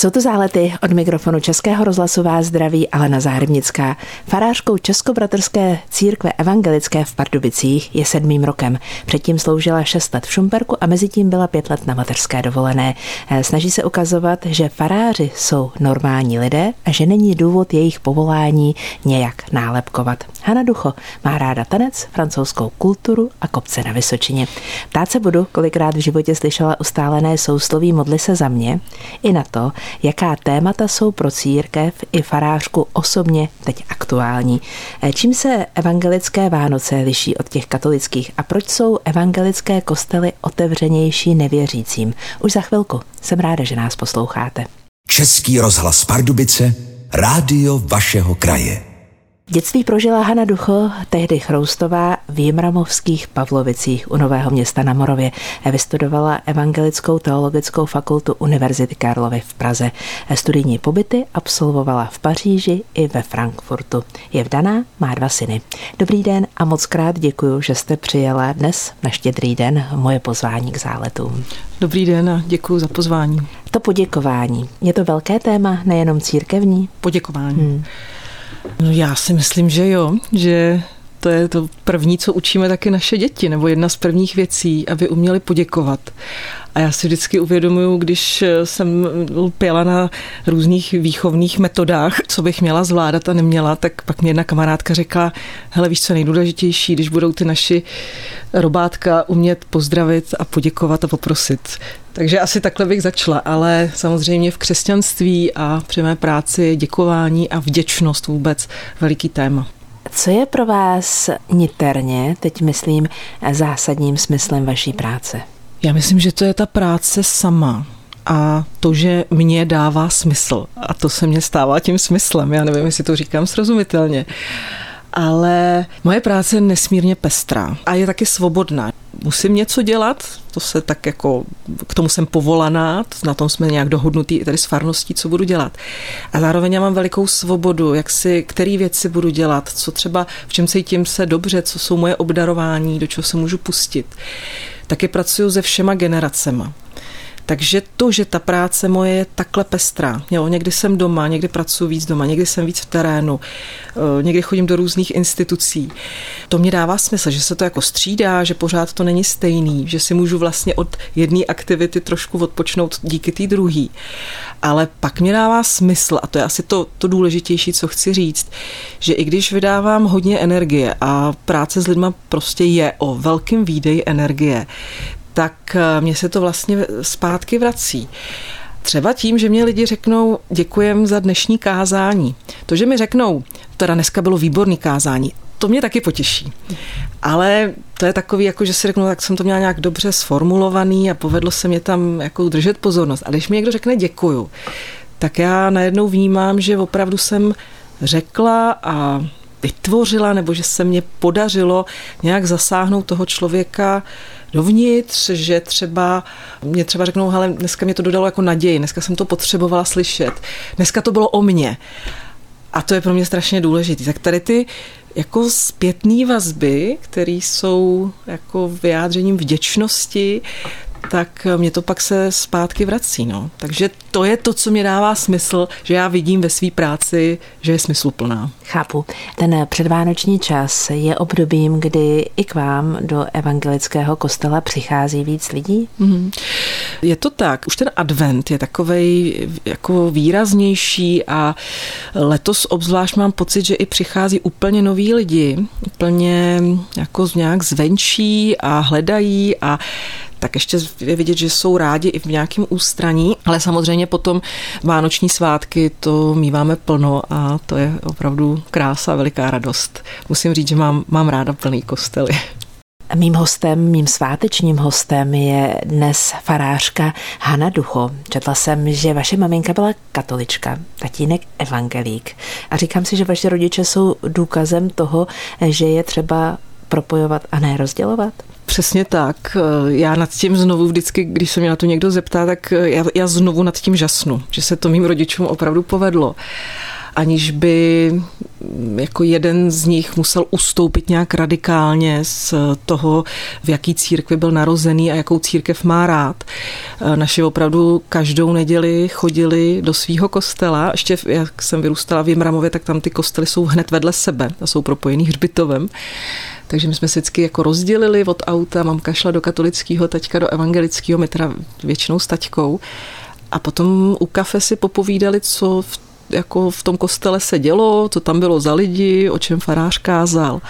Jsou to zálety od mikrofonu Českého rozhlasu vás zdraví Alena Záhrebnická. Farářkou Českobratrské církve evangelické v Pardubicích je sedmým rokem. Předtím sloužila šest let v Šumperku a mezi tím byla pět let na mateřské dovolené. Eh, snaží se ukazovat, že faráři jsou normální lidé a že není důvod jejich povolání nějak nálepkovat. Hana Ducho má ráda tanec, francouzskou kulturu a kopce na Vysočině. Ptát se budu, kolikrát v životě slyšela ustálené sousloví modly se za mě, i na to, jaká témata jsou pro církev i farářku osobně teď aktuální. E, čím se evangelické Vánoce liší od těch katolických a proč jsou evangelické kostely otevřenější nevěřícím? Už za chvilku. Jsem ráda, že nás posloucháte. Český rozhlas Pardubice, rádio vašeho kraje. Dětství prožila Hana Ducho, tehdy Chroustová, v Jimramovských Pavlovicích u Nového města na Morově. Vystudovala Evangelickou teologickou fakultu Univerzity Karlovy v Praze. Studijní pobyty absolvovala v Paříži i ve Frankfurtu. Je vdaná, má dva syny. Dobrý den a moc krát děkuji, že jste přijela dnes na štědrý den moje pozvání k záletům. Dobrý den a děkuji za pozvání. To poděkování, je to velké téma, nejenom církevní? Poděkování. Hmm. No já si myslím, že jo, že to je to první, co učíme taky naše děti, nebo jedna z prvních věcí, aby uměli poděkovat. A já si vždycky uvědomuju, když jsem pěla na různých výchovných metodách, co bych měla zvládat a neměla, tak pak mě jedna kamarádka řekla, hele víš, co nejdůležitější, když budou ty naši robátka umět pozdravit a poděkovat a poprosit. Takže asi takhle bych začala, ale samozřejmě v křesťanství a při mé práci děkování a vděčnost vůbec veliký téma. Co je pro vás niterně, teď myslím, zásadním smyslem vaší práce? Já myslím, že to je ta práce sama a to, že mě dává smysl. A to se mně stává tím smyslem. Já nevím, jestli to říkám srozumitelně. Ale moje práce je nesmírně pestrá a je taky svobodná musím něco dělat, to se tak jako, k tomu jsem povolaná, na tom jsme nějak dohodnutí i tady s farností, co budu dělat. A zároveň já mám velikou svobodu, jak si, který věci budu dělat, co třeba, v čem cítím se dobře, co jsou moje obdarování, do čeho se můžu pustit. Taky pracuji se všema generacema. Takže to, že ta práce moje je takhle pestrá, jo, někdy jsem doma, někdy pracuji víc doma, někdy jsem víc v terénu, eh, někdy chodím do různých institucí, to mě dává smysl, že se to jako střídá, že pořád to není stejný, že si můžu vlastně od jedné aktivity trošku odpočnout díky té druhé. Ale pak mě dává smysl, a to je asi to, to důležitější, co chci říct, že i když vydávám hodně energie a práce s lidma prostě je o velkým výdej energie, tak eh, mně se to vlastně zpátky vrací. Třeba tím, že mě lidi řeknou, děkujem za dnešní kázání. To, že mi řeknou, teda dneska bylo výborný kázání, to mě taky potěší. Ale to je takový, jako že si řeknu, tak jsem to měla nějak dobře sformulovaný a povedlo se mě tam jako držet pozornost. A když mi někdo řekne děkuju, tak já najednou vnímám, že opravdu jsem řekla a vytvořila, nebo že se mě podařilo nějak zasáhnout toho člověka dovnitř, že třeba mě třeba řeknou, hele, dneska mě to dodalo jako naději, dneska jsem to potřebovala slyšet, dneska to bylo o mně. A to je pro mě strašně důležité. Tak tady ty jako zpětné vazby, které jsou jako vyjádřením vděčnosti, tak mě to pak se zpátky vrací. No. Takže to je to, co mě dává smysl, že já vidím ve své práci, že je smysluplná. Chápu. Ten předvánoční čas je obdobím, kdy i k vám do evangelického kostela přichází víc lidí? Mm-hmm. Je to tak. Už ten advent je takovej jako výraznější a letos obzvlášť mám pocit, že i přichází úplně noví lidi, úplně jako nějak zvenčí a hledají a tak ještě je vidět, že jsou rádi i v nějakém ústraní, ale samozřejmě potom vánoční svátky to míváme plno a to je opravdu krása, veliká radost. Musím říct, že mám, mám ráda plný kostely. Mým hostem, mým svátečním hostem je dnes farářka Hana Ducho. Četla jsem, že vaše maminka byla katolička, tatínek evangelík. A říkám si, že vaše rodiče jsou důkazem toho, že je třeba propojovat a ne rozdělovat? Přesně tak. Já nad tím znovu vždycky, když se mě na to někdo zeptá, tak já, já znovu nad tím žasnu, že se to mým rodičům opravdu povedlo. aniž by jako jeden z nich musel ustoupit nějak radikálně z toho, v jaký církvi byl narozený a jakou církev má rád. Naši opravdu každou neděli chodili do svého kostela. Ještě jak jsem vyrůstala v Jimramově, tak tam ty kostely jsou hned vedle sebe a jsou propojený hřbitovem. Takže my jsme se vždycky jako rozdělili od auta, mamka šla do katolického, taťka do evangelického, my teda většinou s taťkou. A potom u kafe si popovídali, co v, jako v tom kostele se dělo, co tam bylo za lidi, o čem farář kázal.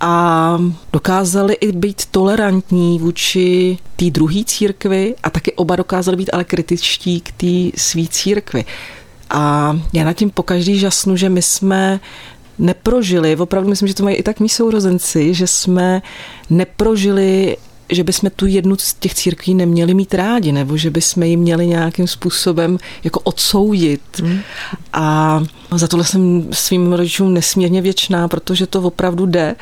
A dokázali i být tolerantní vůči té druhé církvi a taky oba dokázali být ale kritičtí k té své církvi. A já nad tím pokaždý žasnu, že my jsme neprožili, opravdu myslím, že to mají i tak mý sourozenci, že jsme neprožili že bychom tu jednu z těch církví neměli mít rádi, nebo že bychom ji měli nějakým způsobem jako odsoudit. Mm. A za tohle jsem svým rodičům nesmírně věčná, protože to opravdu jde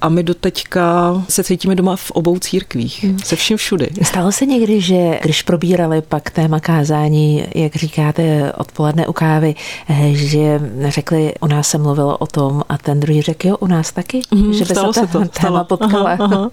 a my do teďka se cítíme doma v obou církvích, hmm. se vším všudy. Stalo se někdy, že když probírali pak téma kázání, jak říkáte, odpoledne u kávy, eh, že řekli, u nás se mluvilo o tom a ten druhý řekl, jo, u nás taky? Hmm, že by stalo se, to, téma stalo. potkala. Aha, aha.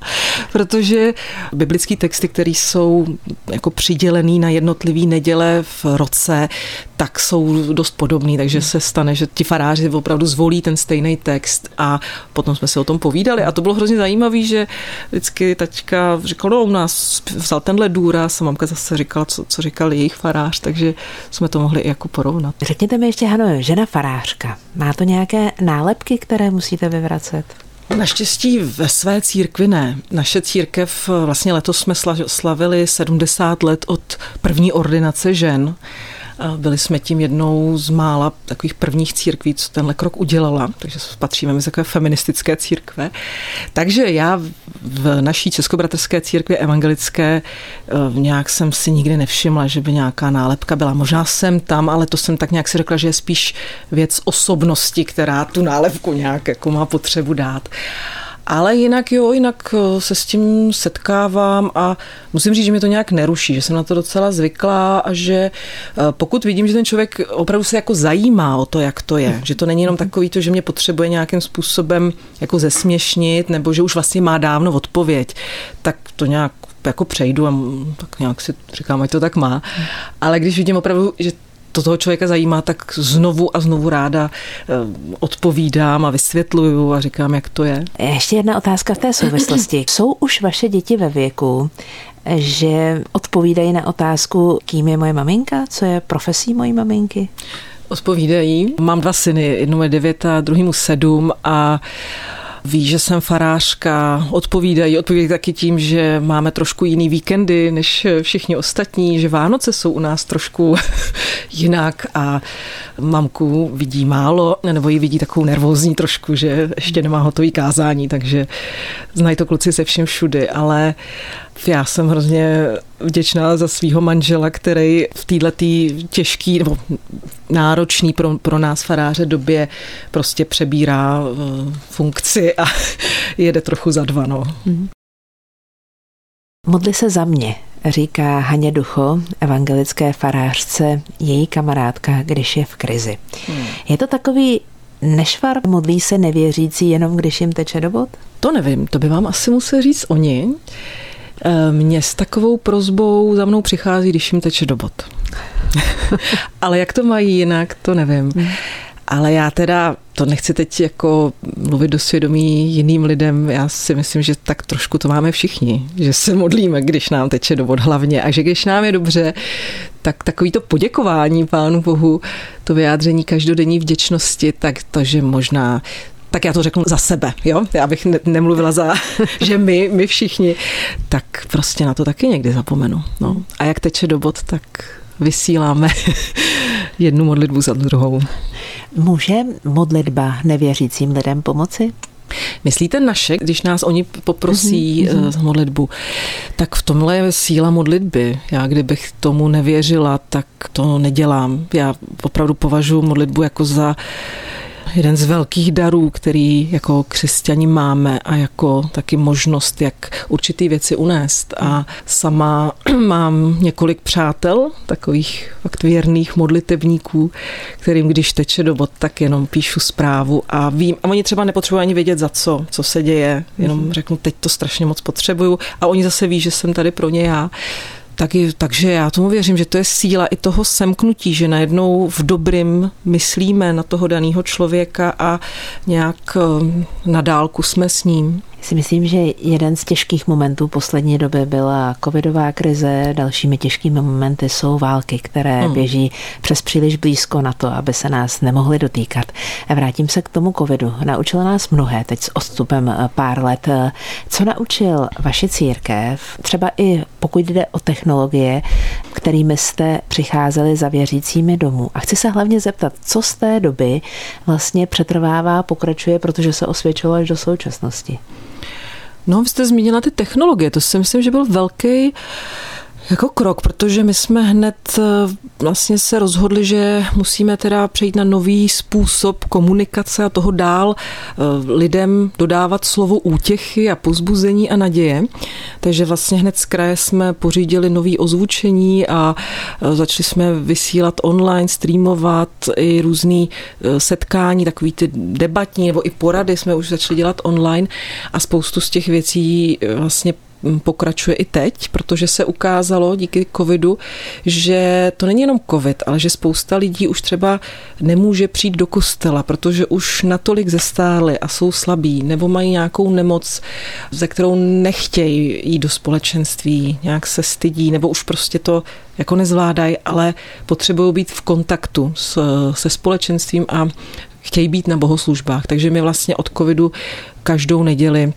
Protože biblické texty, které jsou jako přidělený na jednotlivý neděle v roce, tak jsou dost podobný, takže se stane, že ti faráři opravdu zvolí ten stejný text a potom jsme se o tom povídali a to bylo hrozně zajímavé, že vždycky tačka říkala, no u nás vzal tenhle důraz a mamka zase říkala, co, co říkal jejich farář, takže jsme to mohli i jako porovnat. Řekněte mi ještě, Hano, žena farářka, má to nějaké nálepky, které musíte vyvracet? Naštěstí ve své církvi ne. Naše církev, vlastně letos jsme slavili 70 let od první ordinace žen byli jsme tím jednou z mála takových prvních církví, co tenhle krok udělala, takže patříme mezi takové feministické církve. Takže já v naší českobratrské církvi evangelické eh, nějak jsem si nikdy nevšimla, že by nějaká nálepka byla. Možná jsem tam, ale to jsem tak nějak si řekla, že je spíš věc osobnosti, která tu nálepku nějak jako má potřebu dát. Ale jinak jo, jinak eh, se s tím setkávám a musím říct, že mě to nějak neruší, že jsem na to docela zvyklá a že eh, pokud vidím, že ten člověk opravdu se jako zajímá o to, jak to je, že to není jenom takový to, že mě potřebuje nějakým způsobem jako zesměšnit nebo že už vlastně má dávno odpověď, tak to nějak jako přejdu a tak nějak si říkám, ať to tak má. Ale když vidím opravdu, že to toho člověka zajímá, tak znovu a znovu ráda eh, odpovídám a vysvětluju a říkám, jak to je. Ještě jedna otázka v té souvislosti. Jsou už vaše děti ve věku, že odpovídají na otázku, kým je moje maminka, co je profesí mojí maminky? Odpovídají. Mám dva syny, jednomu je devět a druhýmu sedm a ví, že jsem farářka, odpovídají, odpovídají taky tím, že máme trošku jiný víkendy než všichni ostatní, že Vánoce jsou u nás trošku jinak a mamku vidí málo, nebo ji vidí takovou nervózní trošku, že ještě nemá hotový kázání, takže znají to kluci se vším všudy, ale já jsem hrozně vděčná za svého manžela, který v této těžký nebo náročný pro, pro nás faráře době prostě přebírá uh, funkci a jede trochu za dva. No. Mm. Modli se za mě, říká Haně Ducho, evangelické farářce, její kamarádka, když je v krizi. Hmm. Je to takový nešvar, modlí se nevěřící jenom, když jim teče do bod? To nevím, to by vám asi musel říct oni. Eh, mě s takovou prozbou za mnou přichází, když jim teče do bod. Ale jak to mají jinak, to nevím. Hmm. Ale já teda to nechci teď jako mluvit do svědomí jiným lidem. Já si myslím, že tak trošku to máme všichni, že se modlíme, když nám teče do vod hlavně a že když nám je dobře, tak takový to poděkování Pánu Bohu, to vyjádření každodenní vděčnosti, tak to, že možná tak já to řeknu za sebe, jo? Já bych ne, nemluvila za, že my, my všichni, tak prostě na to taky někdy zapomenu. No. A jak teče do bod, tak vysíláme jednu modlitbu za druhou. Může modlitba nevěřícím lidem pomoci? Myslíte naše, když nás oni poprosí mm-hmm. modlitbu, tak v tomhle je síla modlitby. Já kdybych tomu nevěřila, tak to nedělám. Já opravdu považuji modlitbu jako za jeden z velkých darů, který jako křesťani máme a jako taky možnost, jak určitý věci unést. A sama mám několik přátel, takových fakt věrných modlitevníků, kterým když teče do bod, tak jenom píšu zprávu a vím, a oni třeba nepotřebují ani vědět za co, co se děje, jenom mm-hmm. řeknu, teď to strašně moc potřebuju a oni zase ví, že jsem tady pro ně já. Taky, takže já tomu věřím, že to je síla i toho semknutí, že najednou v dobrým myslíme na toho daného člověka a nějak eh, na dálku jsme s ním si myslím, že jeden z těžkých momentů poslední doby byla covidová krize, dalšími těžkými momenty jsou války, které hmm. běží přes příliš blízko na to, aby se nás nemohly dotýkat. Vrátím se k tomu covidu. Naučil nás mnohé teď s odstupem eh, pár let. Co naučil vaše církev, třeba i pokud jde o technologie, kterými jste přicházeli za věřícími domů. A chci se hlavně zeptat, co z té doby vlastně přetrvává, pokračuje, protože se osvědčilo až do současnosti. No, vy jste zmínila ty technologie, to si myslím, že byl velký jako krok, protože my jsme hned eh, vlastně se rozhodli, že musíme teda přejít na nový způsob komunikace a toho dál eh, lidem dodávat slovo útěchy a pozbuzení a naděje. Takže vlastně hned z kraje jsme pořídili nový ozvučení a eh, začali jsme vysílat online, streamovat i různý setkání, takový ty debatní nebo i porady jsme už začali dělat online a spoustu z těch věcí vlastně pokračuje i teď, protože se ukázalo díky covidu, že to není jenom covid, ale že spousta lidí už třeba nemůže přijít do kostela, protože už natolik zestáli a jsou slabí, nebo mají nějakou nemoc, ze kterou nechtějí jít do společenství, nějak se stydí, nebo už prostě to jako nezvládají, ale potřebují být v kontaktu s, se společenstvím a chtějí být na bohoslužbách. Takže my vlastně od covidu každou neděli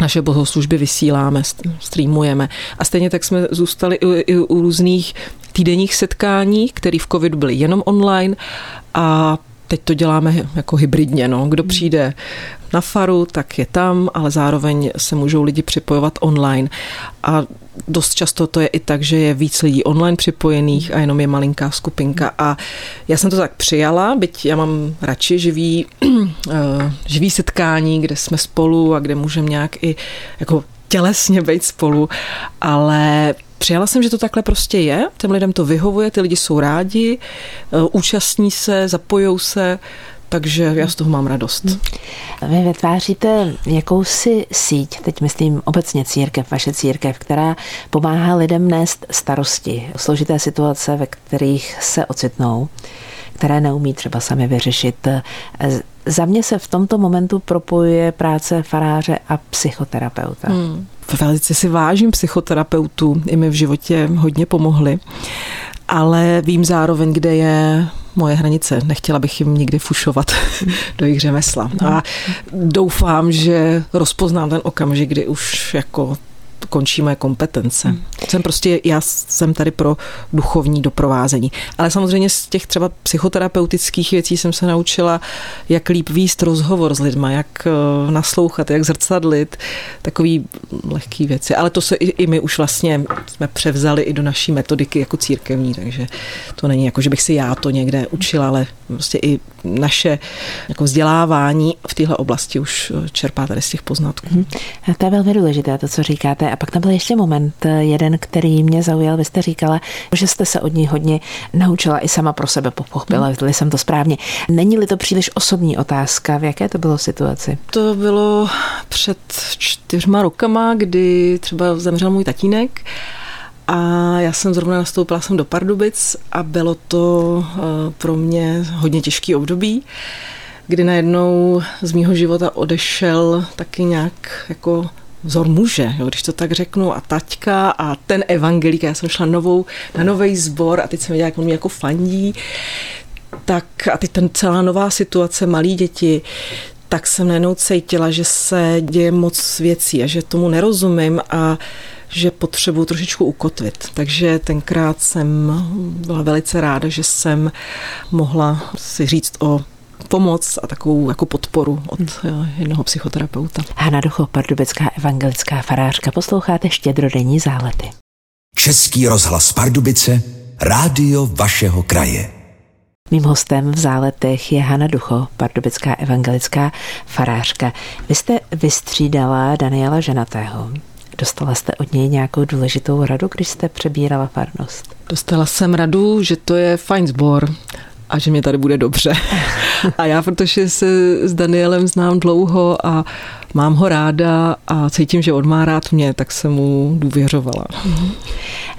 naše bohoslužby vysíláme, streamujeme. A stejně tak jsme zůstali i, i u různých týdenních setkání, které v covidu byly jenom online a teď to děláme jako hybridně. No. Kdo přijde na faru, tak je tam, ale zároveň se můžou lidi připojovat online. A dost často to je i tak, že je víc lidí online připojených a jenom je malinká skupinka. A já jsem to tak přijala, byť já mám radši živý, eh, živý setkání, kde jsme spolu a kde můžeme nějak i jako tělesně být spolu, ale Přijala jsem, že to takhle prostě je, těm lidem to vyhovuje, ty lidi jsou rádi, eh, účastní se, zapojou se, takže já z toho mám radost. Vy vytváříte jakousi síť, teď myslím obecně církev, vaše církev, která pomáhá lidem nést starosti, složité situace, ve kterých se ocitnou, které neumí třeba sami vyřešit. Za mě se v tomto momentu propojuje práce faráře a psychoterapeuta. Hmm. Velice si vážím psychoterapeutů, i mi v životě hodně pomohli, ale vím zároveň, kde je moje hranice. Nechtěla bych jim nikdy fušovat do jejich řemesla. A doufám, že rozpoznám ten okamžik, kdy už jako končí moje kompetence. Hmm. Jsem prostě, já jsem tady pro duchovní doprovázení. Ale samozřejmě z těch třeba psychoterapeutických věcí jsem se naučila, jak líp výst rozhovor s lidma, jak eh, naslouchat, jak zrcadlit, takový lehký věci. Ale to se i, i my už vlastně jsme převzali i do naší metodiky jako církevní, takže to není jako, že bych si já to někde učila, ale prostě i naše jako vzdělávání v téhle oblasti už eh, čerpá tady z těch poznatků. Hmm. To je velmi důležité, to, co říkáte. A pak tam byl ještě moment, jeden, který mě zaujal. Vy jste říkala, že jste se od ní hodně naučila i sama pro sebe, pochopila hmm. jsem to správně. Není-li to příliš osobní otázka, v jaké to bylo situaci? To bylo před čtyřma rokama, kdy třeba zemřel můj tatínek a já jsem zrovna nastoupila jsem do Pardubic a bylo to eh, pro mě hodně těžký období, kdy najednou z mýho života odešel taky nějak jako vzor muže, jo, když to tak řeknu, a taťka a ten evangelík, já jsem šla novou, na nový sbor a teď jsem viděla, jak on mě jako fandí, tak a teď ten celá nová situace, malí děti, tak jsem najednou cítila, že se děje moc věcí a že tomu nerozumím a že potřebuji trošičku ukotvit. Takže tenkrát jsem byla velice ráda, že jsem mohla si říct o pomoc a takovou jako podporu od hmm. jednoho psychoterapeuta. Hana Ducho, pardubická evangelická farářka, posloucháte štědrodenní zálety. Český rozhlas Pardubice, rádio vašeho kraje. Mým hostem v záletech je Hana Ducho, pardubická evangelická farářka. Vy jste vystřídala Daniela Ženatého. Dostala jste od něj nějakou důležitou radu, když jste přebírala farnost? Dostala jsem radu, že to je fajn sbor a že mě tady bude dobře. A já, protože se s Danielem znám dlouho a mám ho ráda a cítím, že on má rád mě, tak jsem mu důvěřovala. Mhm.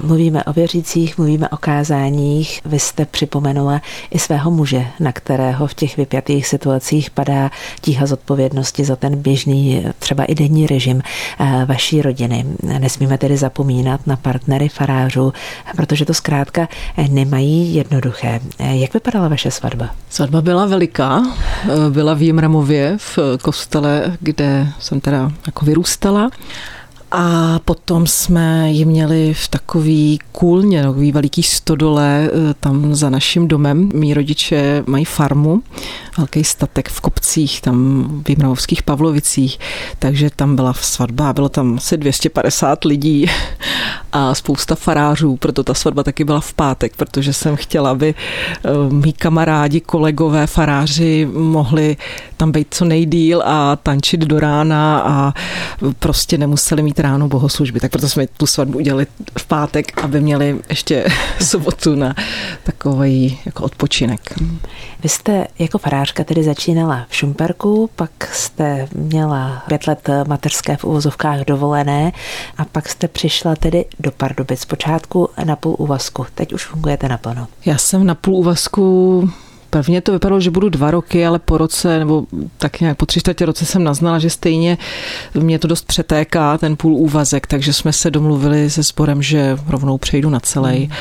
Mluvíme o věřících, mluvíme o kázáních. Vy jste připomenula i svého muže, na kterého v těch vypjatých situacích padá tíha zodpovědnosti za ten běžný, třeba i denní režim eh, vaší rodiny. Nesmíme tedy zapomínat na partnery farářů, protože to zkrátka nemají jednoduché. Eh, jak vypadala vaše svatba? Svatba byla veliká. Eh, byla v Jimramově v kostele, kde jsem teda jako vyrůstala. A potom jsme ji měli v takový kůlně, takový veliký stodole eh, tam za naším domem. Mí rodiče mají farmu, velký statek v kopcích, tam v Jimravovských Pavlovicích, takže tam byla svatba, bylo tam asi 250 lidí a spousta farářů, proto ta svatba taky byla v pátek, protože jsem chtěla, aby eh, mý kamarádi, kolegové, faráři mohli tam být co nejdíl a tančit do rána a prostě nemuseli mít ráno bohoslužby. Tak proto jsme tu svatbu udělali v pátek, aby měli ještě sobotu na takový jako odpočinek. Vy jste jako farářka tedy začínala v Šumperku, pak jste měla pět let mateřské v uvozovkách dovolené a pak jste přišla tedy do Pardubic. Zpočátku na půl úvazku, teď už fungujete naplno. Já jsem na půl úvazku Prvně to vypadalo, že budu dva roky, ale po roce, nebo tak nějak po tři čtvrtě roce jsem naznala, že stejně mě to dost přetéká, ten půl úvazek, takže jsme se domluvili se sborem, že rovnou přejdu na celý. Hmm.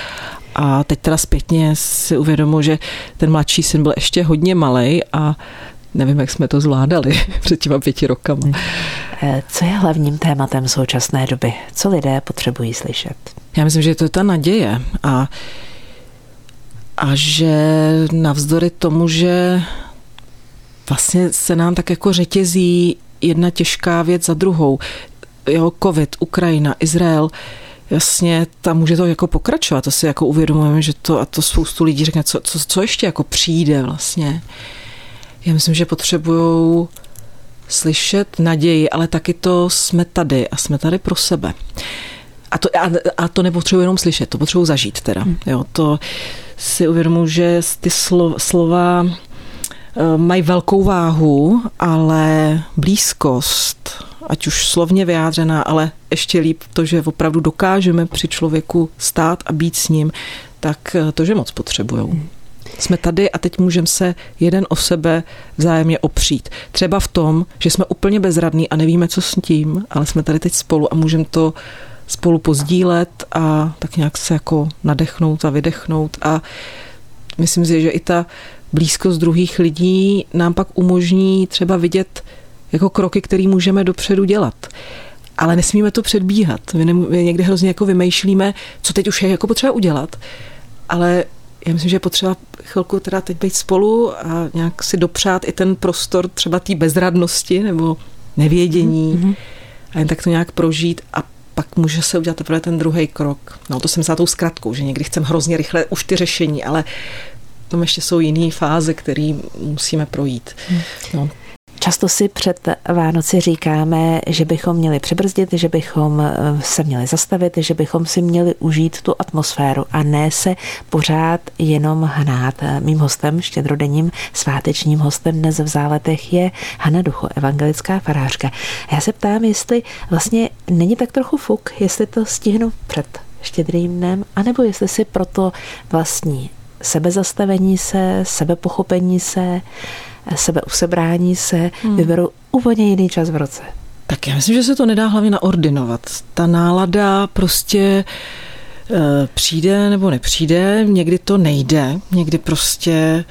A teď teda zpětně si uvědomuji, že ten mladší syn byl ještě hodně malý a nevím, jak jsme to zvládali před těma pěti rokama. Hmm. Eh, co je hlavním tématem současné doby? Co lidé potřebují slyšet? Já myslím, že to je ta naděje a a že navzdory tomu, že vlastně se nám tak jako řetězí jedna těžká věc za druhou. Jo, covid, Ukrajina, Izrael, jasně, tam může to jako pokračovat, to si jako uvědomujeme, že to a to spoustu lidí řekne, co, co, co ještě jako přijde vlastně. Já myslím, že potřebují slyšet naději, ale taky to jsme tady a jsme tady pro sebe. A to, a, a to nepotřebuji jenom slyšet, to potřebuji zažít teda. Hmm. Jo, to si uvědomuji, že ty slova, slova eh, mají velkou váhu, ale blízkost, ať už slovně vyjádřená, ale ještě líp to, že opravdu dokážeme při člověku stát a být s ním, tak eh, to, že moc potřebujou. Hmm. Jsme tady a teď můžeme se jeden o sebe vzájemně opřít. Třeba v tom, že jsme úplně bezradní a nevíme, co s tím, ale jsme tady teď spolu a můžeme to spolu pozdílet a tak nějak se jako nadechnout a vydechnout a myslím si, že i ta blízkost druhých lidí nám pak umožní třeba vidět jako kroky, které můžeme dopředu dělat. Ale nesmíme to předbíhat. My, ne, my někdy hrozně jako vymýšlíme, co teď už je jako potřeba udělat. Ale já myslím, že je potřeba chvilku teda teď být spolu a nějak si dopřát i ten prostor třeba té bezradnosti nebo nevědění mm-hmm. a jen tak to nějak prožít a pak může se udělat teprve ten druhý krok. No to jsem za tou zkratkou, že někdy chcem hrozně rychle už ty řešení, ale tam ještě jsou jiné fáze, které musíme projít. No. Často si před Vánoci říkáme, že bychom měli přibrzdit, že bychom eh, se měli zastavit, že bychom si měli užít tu atmosféru a ne se pořád jenom hnát. Mým hostem, štědrodenním svátečním hostem dnes v záletech je Hana Ducho, evangelická farářka. Já se ptám, jestli vlastně není tak trochu fuk, jestli to stihnu před štědrým dnem, anebo jestli si proto vlastní sebezastavení se, sebepochopení se, sebeusebrání se, hmm. vyberou úplně jiný čas v roce. Tak já myslím, že se to nedá hlavně naordinovat. Ta nálada prostě e, přijde nebo nepřijde, někdy to nejde, někdy prostě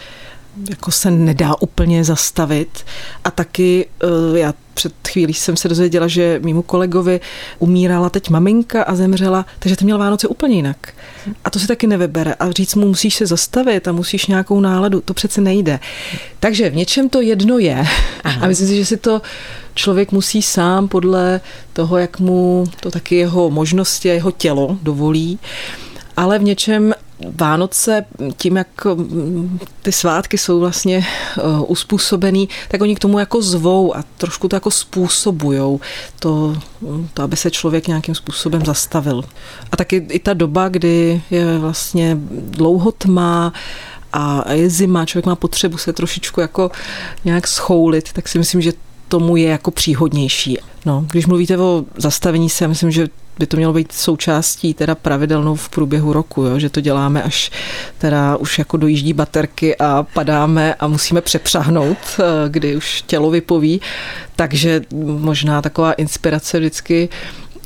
jako se nedá úplně zastavit. A taky e, já před chvílí jsem se dozvěděla, že mýmu kolegovi umírala teď maminka a zemřela, takže ten měl Vánoce úplně jinak. A to si taky nevybere. A říct mu, musíš se zastavit a musíš nějakou náladu, to přece nejde. Takže v něčem to jedno je. Aha. A myslím si, že si to člověk musí sám podle toho, jak mu to taky jeho možnosti a jeho tělo dovolí. Ale v něčem Vánoce, tím, jak ty svátky jsou vlastně uspůsobený, tak oni k tomu jako zvou a trošku to jako způsobujou, to, to, aby se člověk nějakým způsobem zastavil. A taky i ta doba, kdy je vlastně dlouho tma, a je zima, člověk má potřebu se trošičku jako nějak schoulit, tak si myslím, že tomu je jako příhodnější. No, když mluvíte o zastavení se, myslím, že by to mělo být součástí teda pravidelnou v průběhu roku, jo? že to děláme až teda už jako dojíždí baterky a padáme a musíme přepřahnout, eh, kdy už tělo vypoví, takže možná taková inspirace vždycky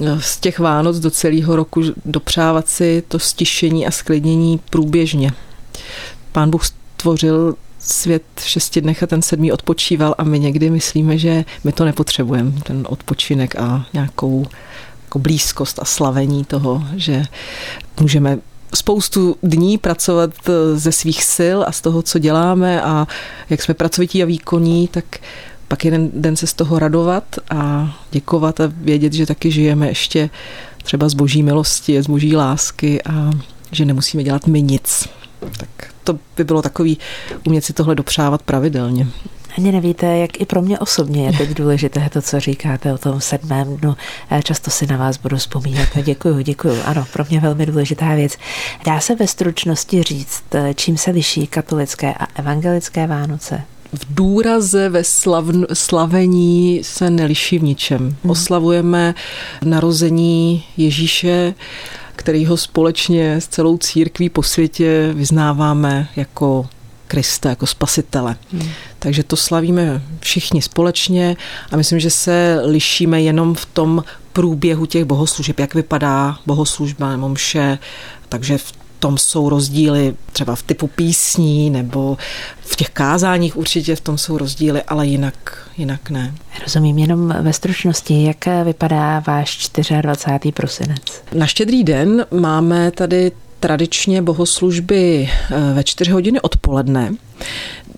eh, z těch Vánoc do celého roku dopřávat si to stišení a sklidnění průběžně. Pán Bůh stvořil svět v šesti dnech a ten sedmý odpočíval a my někdy myslíme, že my to nepotřebujeme, ten odpočinek a nějakou jako blízkost a slavení toho, že můžeme spoustu dní pracovat ze svých sil a z toho, co děláme a jak jsme pracovití a výkonní, tak pak jeden den se z toho radovat a děkovat a vědět, že taky žijeme ještě třeba z boží milosti, z boží lásky a že nemusíme dělat my nic. Tak to by bylo takový umět si tohle dopřávat pravidelně. Ani nevíte, jak i pro mě osobně je teď důležité to, co říkáte o tom sedmém dnu. Často si na vás budu vzpomínat. Děkuju, děkuju. Ano, pro mě velmi důležitá věc. Dá se ve stručnosti říct, čím se liší katolické a evangelické Vánoce? v důraze ve slavn, slavení se neliší v ničem. Hmm. Oslavujeme narození Ježíše který ho společně s celou církví po světě vyznáváme jako Krista, jako spasitele. Hmm. Takže to slavíme všichni společně a myslím, že se lišíme jenom v tom průběhu těch bohoslužeb, jak vypadá bohoslužba nebo mše, takže v tom jsou rozdíly třeba v typu písní nebo v těch kázáních určitě v tom jsou rozdíly, ale jinak, jinak ne. Rozumím, jenom ve stručnosti, jak vypadá váš 24. prosinec? Na štědrý den máme tady tradičně bohoslužby eh, ve 4 hodiny odpoledne,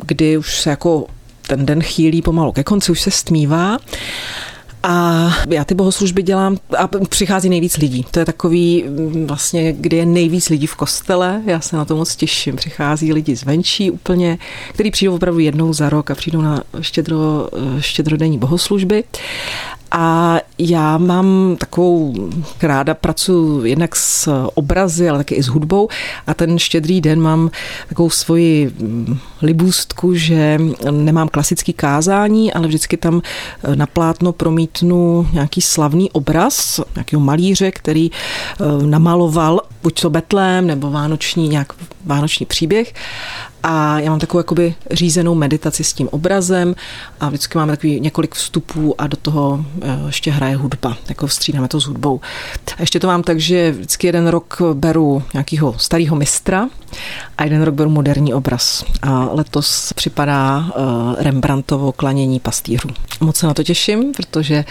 kdy už se jako ten den chýlí pomalu ke konci, už se stmívá. A já ty bohoslužby dělám a přichází nejvíc lidí. To je takový mm, vlastně, kdy je nejvíc lidí v kostele. Já se na to moc těším. Přichází lidi zvenčí úplně, kteří přijdou opravdu jednou za rok a přijdou na štědro, štědrodenní bohoslužby. A já mám takovou, ráda pracuji jednak s obrazy, ale taky i s hudbou. A ten štědrý den mám takovou svoji mm, libůstku, že nemám klasický kázání, ale vždycky tam eh, na plátno promítnu nějaký slavný obraz, nějakého malíře, který eh, namaloval buď to Betlém nebo vánoční, nějak vánoční příběh a já mám takovou jakoby řízenou meditaci s tím obrazem a vždycky máme takový několik vstupů a do toho eh, ještě hraje hudba, jako vstřídáme to s hudbou. A ještě to mám tak, že vždycky jeden rok beru nějakého starého mistra a jeden rok beru moderní obraz. A letos připadá eh, Rembrandtovo klanění pastýřů. Moc se na to těším, protože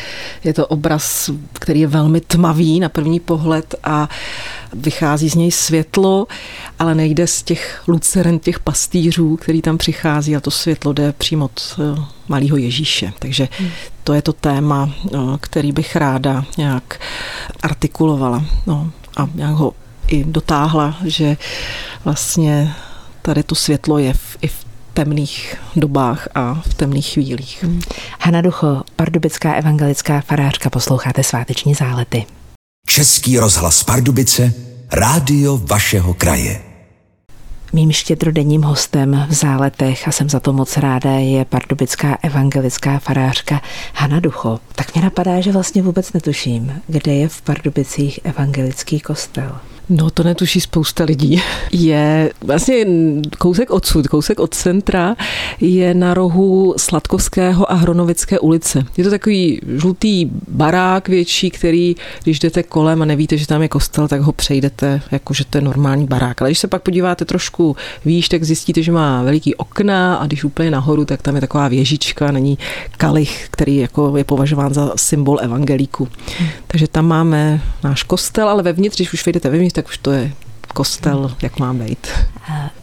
je to obraz, který je velmi tmavý na první pohled a vychází z něj světlo, ale nejde z těch luceren těch pastýřů, který tam přichází a to světlo jde přímo od eh, malého Ježíše. Takže hmm. to je to téma, eh, který bych ráda nějak artikulovala no, a nějak ho i dotáhla, že vlastně tady to světlo je v, i v temných dobách a v temných chvílích. Hmm. Hana Ducho, pardubická evangelická farářka, posloucháte sváteční zálety. Český rozhlas Pardubice, rádio vašeho kraje. Mým štědrodenním hostem v záletech, a jsem za to moc ráda, je pardubická evangelická farářka Hana Ducho. Tak mě napadá, že vlastně vůbec netuším, kde je v Pardubicích evangelický kostel. No to netuší spousta lidí. Je vlastně kousek odsud, kousek od centra, je na rohu Sladkovského a Hronovické ulice. Je to takový žlutý barák větší, který, když jdete kolem a nevíte, že tam je kostel, tak ho přejdete, jako že to je normální barák. Ale když se pak podíváte trošku výš, tak zjistíte, že má veliký okna a když úplně nahoru, tak tam je taková věžička, není kalich, který jako je považován za symbol evangelíku. Hmm. Takže tam máme náš kostel, ale vevnitř, když už vejdete vevnitř, tak už to je kostel, jak má být.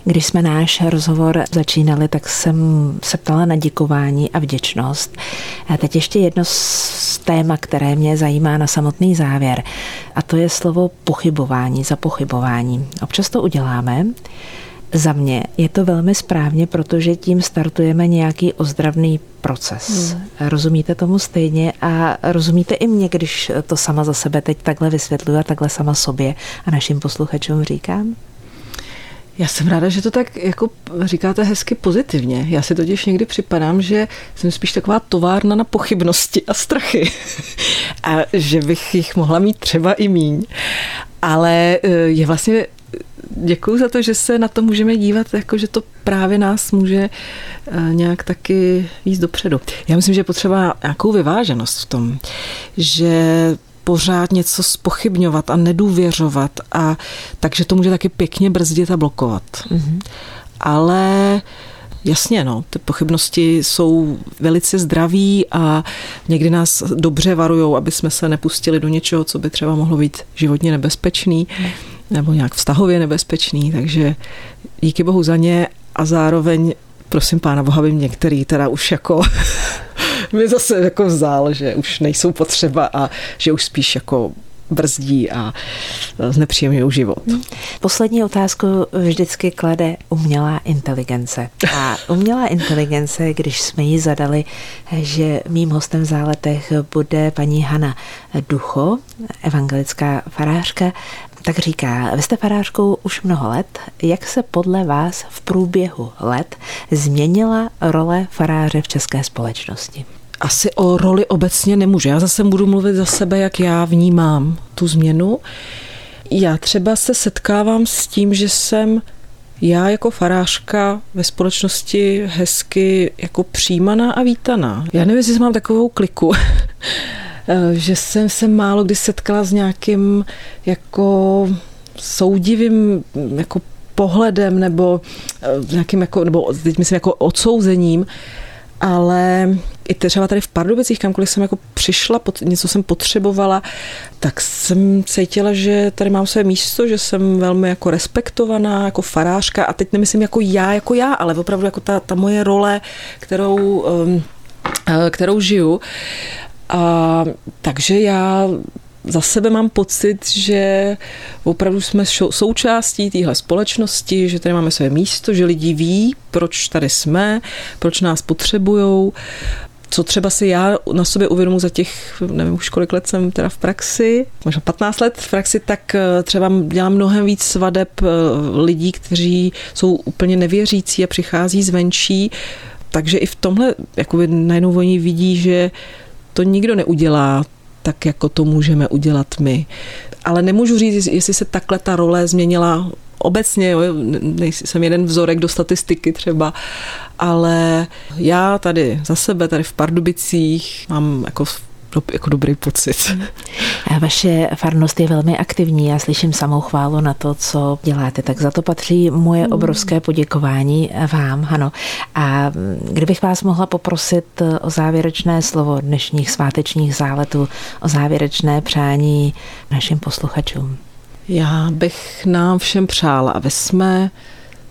Když jsme náš rozhovor začínali, tak jsem se ptala na děkování a vděčnost. A teď ještě jedno z téma, které mě zajímá na samotný závěr, a to je slovo pochybování za pochybování. Občas to uděláme, za mě je to velmi správně, protože tím startujeme nějaký ozdravný proces. Hmm. Rozumíte tomu stejně a rozumíte i mě, když to sama za sebe teď takhle vysvětluji a takhle sama sobě a našim posluchačům říkám? Já jsem ráda, že to tak jako říkáte hezky pozitivně. Já si totiž někdy připadám, že jsem spíš taková továrna na pochybnosti a strachy. a že bych jich mohla mít třeba i míň. Ale eh, je vlastně děkuji za to, že se na to můžeme dívat, jako že to právě nás může eh, nějak taky víc dopředu. Já myslím, že je potřeba nějakou vyváženost v tom, že pořád něco spochybňovat a nedůvěřovat a takže to může taky pěkně brzdit a blokovat. Mm-hmm. Ale Jasně, no, ty pochybnosti jsou velice zdraví a někdy nás dobře varujou, aby jsme se nepustili do něčeho, co by třeba mohlo být životně nebezpečný. Mm nebo nějak vztahově nebezpečný, takže díky bohu za ně a zároveň prosím pána Boha, by některý teda už jako mi zase jako vzal, že už nejsou potřeba a že už spíš jako brzdí a znepříjemňují život. Poslední otázku vždycky klade umělá inteligence. A umělá inteligence, když jsme ji zadali, že mým hostem v záletech bude paní Hana Ducho, evangelická farářka, tak říká, vy jste farářkou už mnoho let. Jak se podle vás v průběhu let změnila role faráře v české společnosti? Asi o roli obecně nemůžu. Já zase budu mluvit za sebe, jak já vnímám tu změnu. Já třeba se setkávám s tím, že jsem já jako farářka ve společnosti hezky jako přijímaná a vítaná. Já nevím, jestli mám takovou kliku, že jsem se málo kdy setkala s nějakým jako soudivým jako pohledem nebo eh, nějakým jako, nebo teď myslím jako odsouzením, ale i třeba tady v Pardubicích, kamkoliv jsem jako přišla, něco jsem potřebovala, tak jsem cítila, že tady mám své místo, že jsem velmi jako respektovaná, jako farářka a teď nemyslím jako já, jako já, ale opravdu jako ta, ta moje role, kterou, ehm, eh, kterou žiju. A takže já za sebe mám pocit, že opravdu jsme součástí téhle společnosti, že tady máme své místo, že lidi ví, proč tady jsme, proč nás potřebujou. Co třeba si já na sobě uvědomu za těch, nevím už kolik let jsem teda v praxi, možná 15 let v praxi, tak eh, třeba dělám mnohem víc svadeb eh, lidí, kteří jsou úplně nevěřící a přichází zvenčí, takže i v tomhle jakoby najednou oni vidí, že to nikdo neudělá tak, jako to můžeme udělat my. Ale nemůžu říct, jestli se takhle ta role změnila obecně, jo, jsem jeden vzorek do statistiky třeba, ale já tady za sebe, tady v Pardubicích mám jako jako dobrý pocit. A vaše farnost je velmi aktivní. Já slyším samou chválu na to, co děláte. Tak za to patří moje hmm. obrovské poděkování vám, ano. A kdybych vás mohla poprosit o závěrečné slovo dnešních svátečních záletů, o závěrečné přání našim posluchačům. Já bych nám všem přála, aby jsme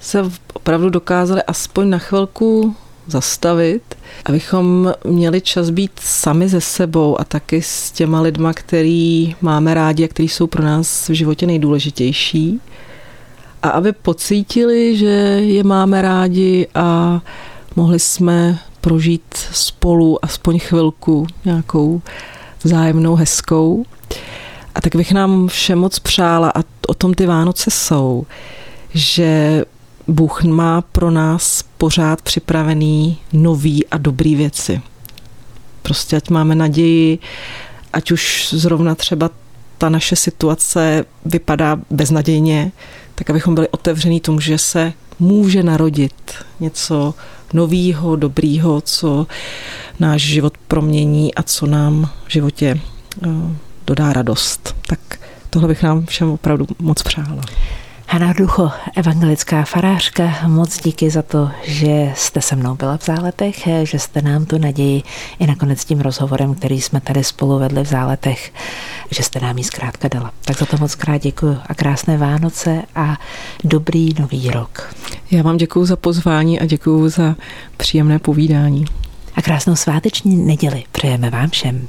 se opravdu dokázali aspoň na chvilku zastavit, abychom měli čas být sami ze sebou a taky s těma lidma, který máme rádi a který jsou pro nás v životě nejdůležitější. A aby pocítili, že je máme rádi a mohli jsme prožít spolu aspoň chvilku nějakou vzájemnou hezkou. A tak bych nám všem moc přála, a o tom ty Vánoce jsou, že Bůh má pro nás pořád připravený nový a dobrý věci. Prostě ať máme naději, ať už zrovna třeba ta naše situace vypadá beznadějně, tak abychom byli otevření tomu, že se může narodit něco novýho, dobrýho, co náš život promění a co nám v životě eh, dodá radost. Tak tohle bych nám všem opravdu moc přála. Hana Ducho, evangelická farářka, moc díky za to, že jste se mnou byla v záletech, že jste nám tu naději i nakonec tím rozhovorem, který jsme tady spolu vedli v záletech, že jste nám ji zkrátka dala. Tak za to moc krát děkuji a krásné Vánoce a dobrý nový rok. Já vám děkuji za pozvání a děkuji za příjemné povídání. A krásnou sváteční neděli přejeme vám všem.